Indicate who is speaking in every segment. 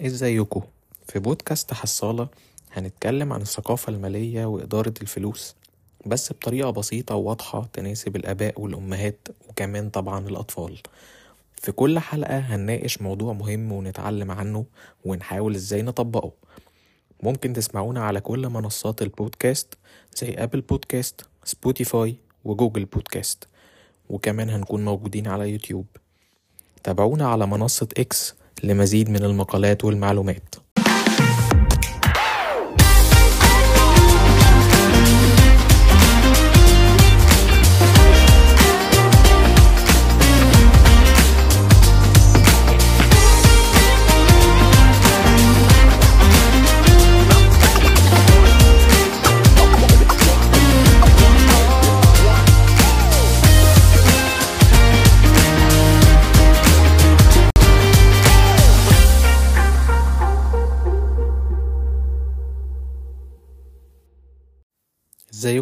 Speaker 1: ازيكم في بودكاست حصالة هنتكلم عن الثقافة المالية وإدارة الفلوس بس بطريقة بسيطة وواضحة تناسب الآباء والأمهات وكمان طبعا الأطفال. في كل حلقة هنناقش موضوع مهم ونتعلم عنه ونحاول إزاي نطبقه. ممكن تسمعونا على كل منصات البودكاست زي Apple Podcast Spotify و Google Podcast وكمان هنكون موجودين على يوتيوب. تابعونا على منصة إكس لمزيد من المقالات والمعلومات.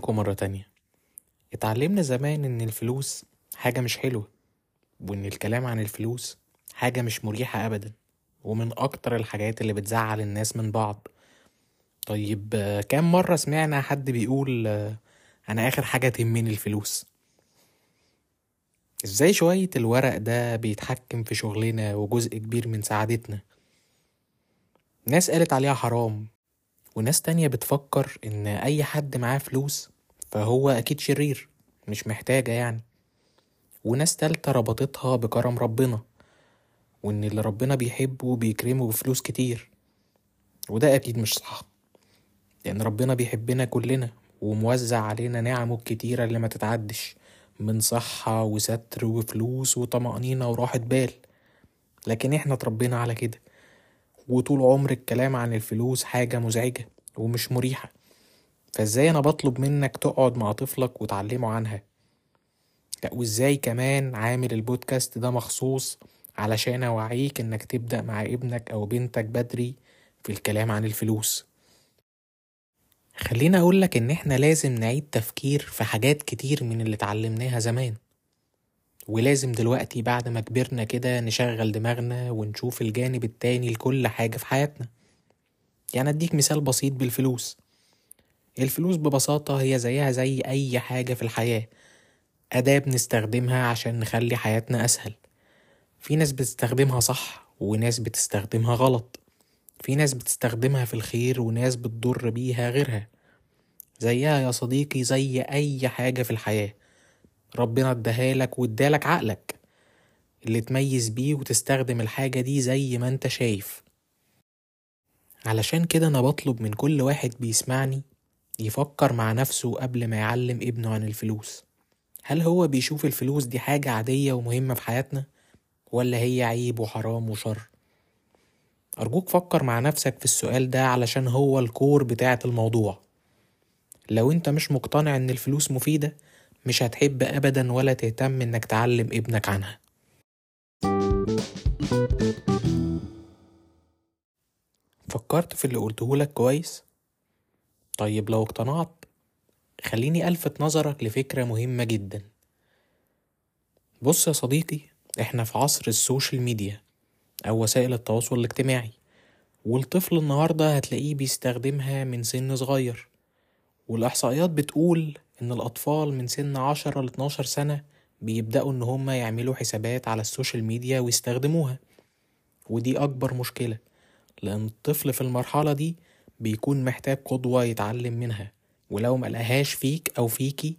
Speaker 1: ازيكم مرة تانية. اتعلمنا زمان إن الفلوس حاجة مش حلوة وإن الكلام عن الفلوس حاجة مش مريحة ابدا ومن أكتر الحاجات اللي بتزعل الناس من بعض. طيب كام مرة سمعنا حد بيقول أنا آخر حاجة تهمني الفلوس إزاي شوية الورق ده بيتحكم في شغلنا وجزء كبير من سعادتنا؟ ناس قالت عليها حرام وناس تانية بتفكر إن أي حد معاه فلوس فهو أكيد شرير مش محتاجة يعني. وناس تالتة ربطتها بكرم ربنا وإن اللي ربنا بيحبه بيكرمه بفلوس كتير. وده أكيد مش صح لأن ربنا بيحبنا كلنا وموزع علينا نعمه الكتيرة اللي ما تتعدش من صحة وستر وفلوس وطمأنينة وراحة بال. لكن إحنا اتربينا على كده وطول عمر الكلام عن الفلوس حاجة مزعجة ومش مريحة. فازاي أنا بطلب منك تقعد مع طفلك وتعلمه عنها؟ لا وازاي كمان عامل البودكاست ده مخصوص علشان اوعيك انك تبدأ مع ابنك أو بنتك بدري في الكلام عن الفلوس؟ خليني اقولك ان إحنا لازم نعيد تفكير في حاجات كتير من اللي اتعلمناها زمان. ولازم دلوقتي بعد ما كبرنا كده نشغل دماغنا ونشوف الجانب التاني لكل حاجة في حياتنا. يعني اديك مثال بسيط بالفلوس. الفلوس ببساطة هي زيها زي أي حاجة في الحياة. أداة بنستخدمها عشان نخلي حياتنا أسهل. في ناس بتستخدمها صح وناس بتستخدمها غلط. في ناس بتستخدمها في الخير وناس بتضر بيها غيرها. زيها يا صديقي زي أي حاجة في الحياة. ربنا اداهالك وادالك عقلك. اللي تميز بيه وتستخدم الحاجة دي زي ما انت شايف. علشان كده أنا بطلب من كل واحد بيسمعني يفكر مع نفسه قبل ما يعلم ابنه عن الفلوس. هل هو بيشوف الفلوس دي حاجة عادية ومهمة في حياتنا ولا هي عيب وحرام وشر؟ أرجوك فكر مع نفسك في السؤال ده علشان هو الكور بتاعة الموضوع. لو أنت مش مقتنع إن الفلوس مفيدة مش هتحب أبدا ولا تهتم إنك تعلم ابنك عنها. فكرت في اللي قلتهولك كويس؟ طيب لو اقتنعت خليني ألفت نظرك لفكرة مهمة جدا. بص يا صديقي إحنا في عصر ال social media أو وسائل التواصل الاجتماعي والطفل النهاردة هتلاقيه بيستخدمها من سن صغير والإحصائيات بتقول إن الأطفال من سن عشرة لاتناشر سنة بيبدأوا إن هما يعملوا حسابات على ال social media ويستخدموها. ودي أكبر مشكلة لأن الطفل في المرحلة دي بيكون محتاج قدوة يتعلم منها. ولو ملقاهاش فيك أو فيكي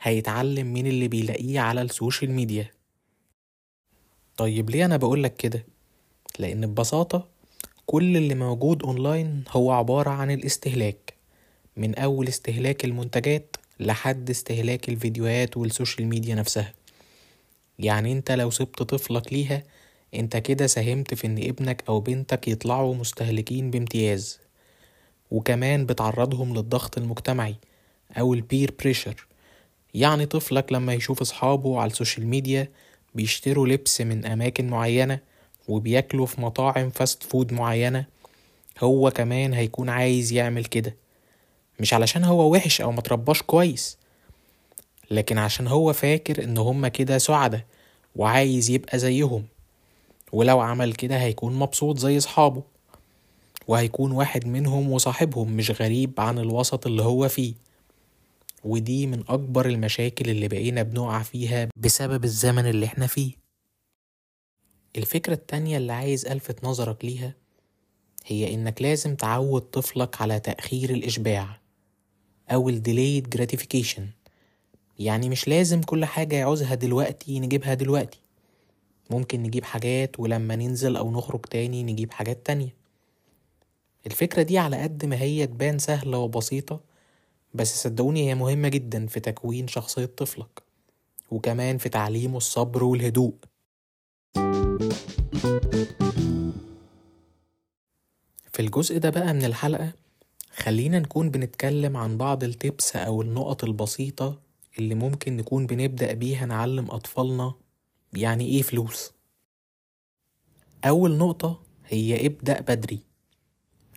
Speaker 1: هيتعلم من اللي بيلاقيه على ال social media. طيب ليه أنا بقولك كده؟ لأن ببساطة كل اللي موجود أونلاين هو عبارة عن الاستهلاك. من أول استهلاك المنتجات لحد استهلاك الفيديوهات وال social media نفسها. يعني أنت لو سبت طفلك ليها أنت كده ساهمت في إن ابنك أو بنتك يطلعوا مستهلكين بامتياز. وكمان بتعرضهم للضغط المجتمعي أو ال peer pressure يعني طفلك لما يشوف أصحابه على ال social media بيشتروا لبس من أماكن معينة وبياكلوا في مطاعم fast food معينة هو كمان هيكون عايز يعمل كده. مش علشان هو وحش أو مترباش كويس لكن عشان هو فاكر إن هما كده سعدة وعايز يبقى زيهم. ولو عمل كده هيكون مبسوط زي صحابه وهيكون واحد منهم وصاحبهم مش غريب عن الوسط اللي هو فيه. ودي من أكبر المشاكل اللي بقينا بنقع فيها بسبب الزمن اللي إحنا فيه. الفكرة التانية اللي عايز ألفت نظرك ليها هي إنك لازم تعود طفلك على تأخير الإشباع أو ال delayed gratification. يعني مش لازم كل حاجة يعوزها دلوقتي نجيبها دلوقتي. ممكن نجيب حاجات ولما ننزل أو نخرج تاني نجيب حاجات تانية. الفكرة دي على قد ما هي تبان سهلة وبسيطة بس صدقوني هي مهمة جدا في تكوين شخصية طفلك وكمان في تعليمه الصبر والهدوء. في الجزء ده بقى من الحلقة خلينا نكون بنتكلم عن بعض التبس أو النقط البسيطة اللي ممكن نكون بنبدأ بيها نعلم أطفالنا يعني إيه فلوس. أول نقطة هي ابدأ بدري.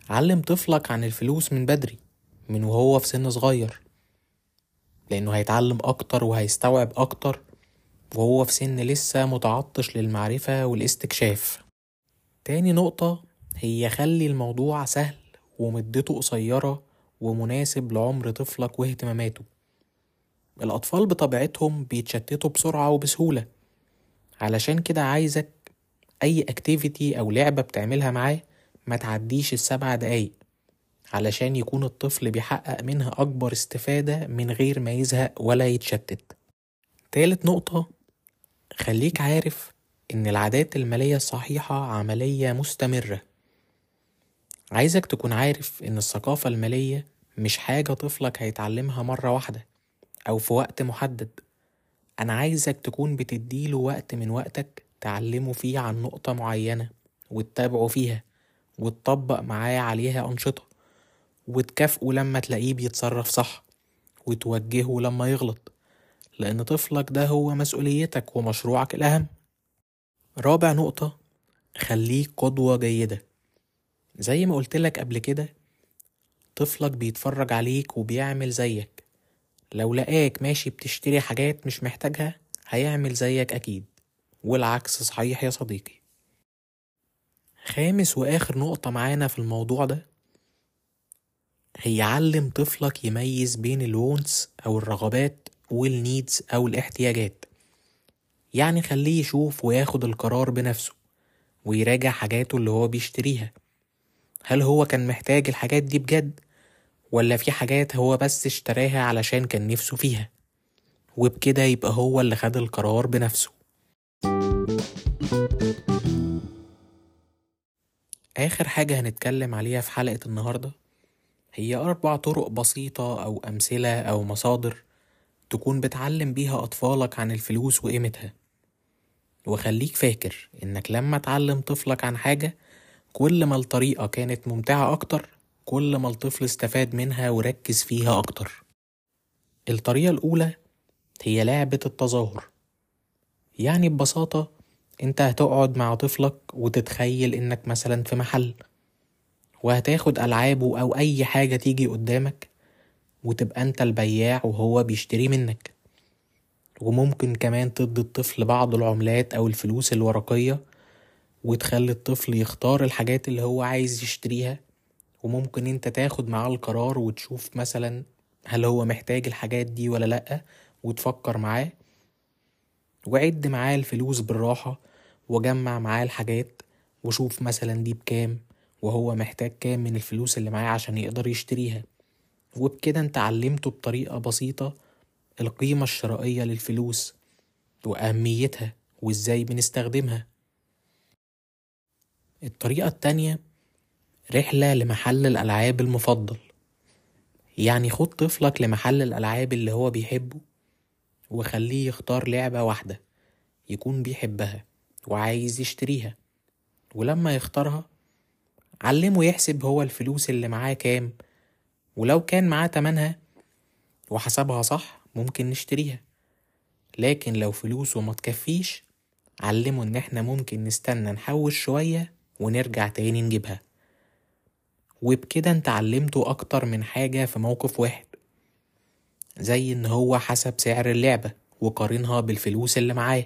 Speaker 1: علم طفلك عن الفلوس من بدري من وهو في سن صغير. لأنه هيتعلم أكتر وهيستوعب أكتر وهو في سن لسه متعطش للمعرفة والاستكشاف. تاني نقطة هي خلي الموضوع سهل ومدته قصيرة ومناسب لعمر طفلك واهتماماته. الأطفال بطبيعتهم بيتشتتوا بسرعة وبسهولة. علشان كده عايزك أي اكتيفيتي أو لعبة بتعملها معاه ما تعديش السبع دقايق علشان يكون الطفل بيحقق منها أكبر استفادة من غير ما يزهق ولا يتشتت. تالت نقطة خليك عارف إن العادات المالية الصحيحة عملية مستمرة. عايزك تكون عارف إن الثقافة المالية مش حاجة طفلك هيتعلمها مرة واحدة أو في وقت محدد. أنا عايزك تكون بتديله وقت من وقتك تعلمه فيه عن نقطة معينة وتتابعه فيها. وتطبق معاه عليها أنشطة وتكافئه لما تلاقيه بيتصرف صح وتوجهه لما يغلط لأن طفلك ده هو مسؤوليتك ومشروعك الأهم. رابع نقطة خليك قدوة جيدة. زي ما قلتلك قبل كده طفلك بيتفرج عليك وبيعمل زيك. لو لقاك ماشي بتشتري حاجات مش محتاجها هيعمل زيك أكيد. والعكس صحيح يا صديقي. خامس وآخر نقطة معانا في الموضوع ده هي علم طفلك يميز بين الوونتس أو الرغبات والنيدز أو الاحتياجات. يعني خليه يشوف وياخد القرار بنفسه ويراجع حاجاته اللي هو بيشتريها. هل هو كان محتاج الحاجات دي بجد ولا في حاجات هو بس اشتراها علشان كان نفسه فيها؟ وبكده يبقى هو اللي خد القرار بنفسه. آخر حاجة هنتكلم عليها في حلقة النهاردة هي أربع طرق بسيطة أو أمثلة أو مصادر تكون بتعلم بيها أطفالك عن الفلوس وقيمتها. وخليك فاكر إنك لما تعلم طفلك عن حاجة كل ما الطريقة كانت ممتعة أكتر كل ما الطفل استفاد منها وركز فيها أكتر. الطريقة الأولى هي لعبة التظاهر. يعني ببساطة انت هتقعد مع طفلك وتتخيل انك مثلا في محل وهتاخد ألعابه أو أي حاجة تيجي قدامك وتبقى انت البياع وهو بيشتري منك. وممكن كمان تدي الطفل بعض العملات أو الفلوس الورقية وتخلي الطفل يختار الحاجات اللي هو عايز يشتريها. وممكن انت تاخد معاه القرار وتشوف مثلا هل هو محتاج الحاجات دي ولا لأ وتفكر معاه. وعد معاه الفلوس بالراحة وجمع معاه الحاجات وشوف مثلا دي بكام وهو محتاج كام من الفلوس اللي معاه عشان يقدر يشتريها. وبكده انت علمته بطريقة بسيطة القيمة الشرائية للفلوس وأهميتها وإزاي بنستخدمها. الطريقة التانية رحلة لمحل الألعاب المفضل. يعني خد طفلك لمحل الألعاب اللي هو بيحبه وخليه يختار لعبة واحدة يكون بيحبها. وعايز يشتريها. ولما يختارها علمه يحسب هو الفلوس اللي معاه كام. ولو كان معاه تمنها وحسبها صح ممكن نشتريها. لكن لو فلوسه ما تكفيش علمه إن إحنا ممكن نستنى نحوش شوية ونرجع تاني نجيبها. وبكده أنت علمته أكتر من حاجة في موقف واحد. زي إن هو حسب سعر اللعبة وقارنها بالفلوس اللي معاه.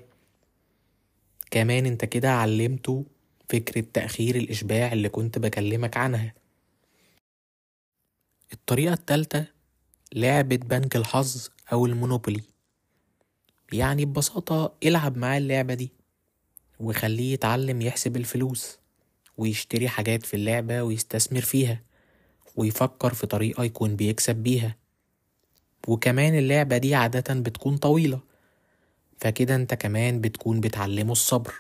Speaker 1: كمان انت كده علمته فكرة تأخير الإشباع اللي كنت بكلمك عنها. الطريقة التالتة لعبة بنك الحظ أو المونوبولي. يعني ببساطة العب معاه اللعبة دي وخليه يتعلم يحسب الفلوس ويشتري حاجات في اللعبة ويستثمر فيها ويفكر في طريقة يكون بيكسب بيها. وكمان اللعبة دي عادة بتكون طويلة. فكده انت كمان بتكون بتعلمه الصبر.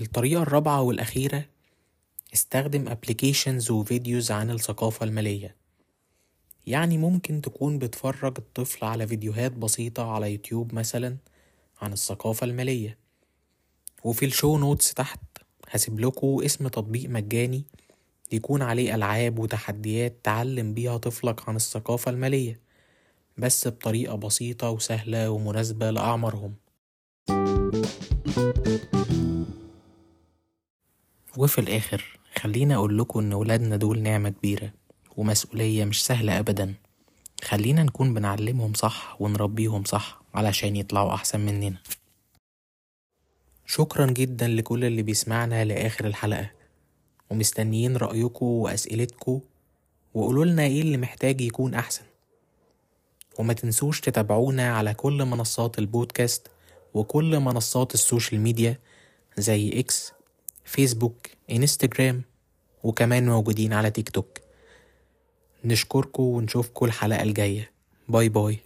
Speaker 1: الطريقة الرابعة والأخيرة استخدم applications و videos عن الثقافة المالية. يعني ممكن تكون بتفرج الطفل على فيديوهات بسيطة على يوتيوب مثلا عن الثقافة المالية. وفي ال show notes تحت هسيب لكم اسم تطبيق مجاني يكون عليه ألعاب وتحديات تعلم بيها طفلك عن الثقافة المالية. بس بطريقة بسيطة وسهلة ومناسبة لأعمارهم. وفي الآخر خلينا أقول لكم إن ولادنا دول نعمة كبيرة ومسؤولية مش سهلة أبدا. خلينا نكون بنعلمهم صح ونربيهم صح علشان يطلعوا أحسن مننا. شكرا جدا لكل اللي بيسمعنا لآخر الحلقة. ومستنيين رأيكم وأسئلتكم. وقولولنا إيه اللي محتاج يكون أحسن. وما تنسوش تتابعونا على كل منصات البودكاست وكل منصات السوشيال ميديا زي إكس فيسبوك انستجرام وكمان موجودين على تيك توك نشكركم ونشوفكم الحلقة الجاية. bye bye.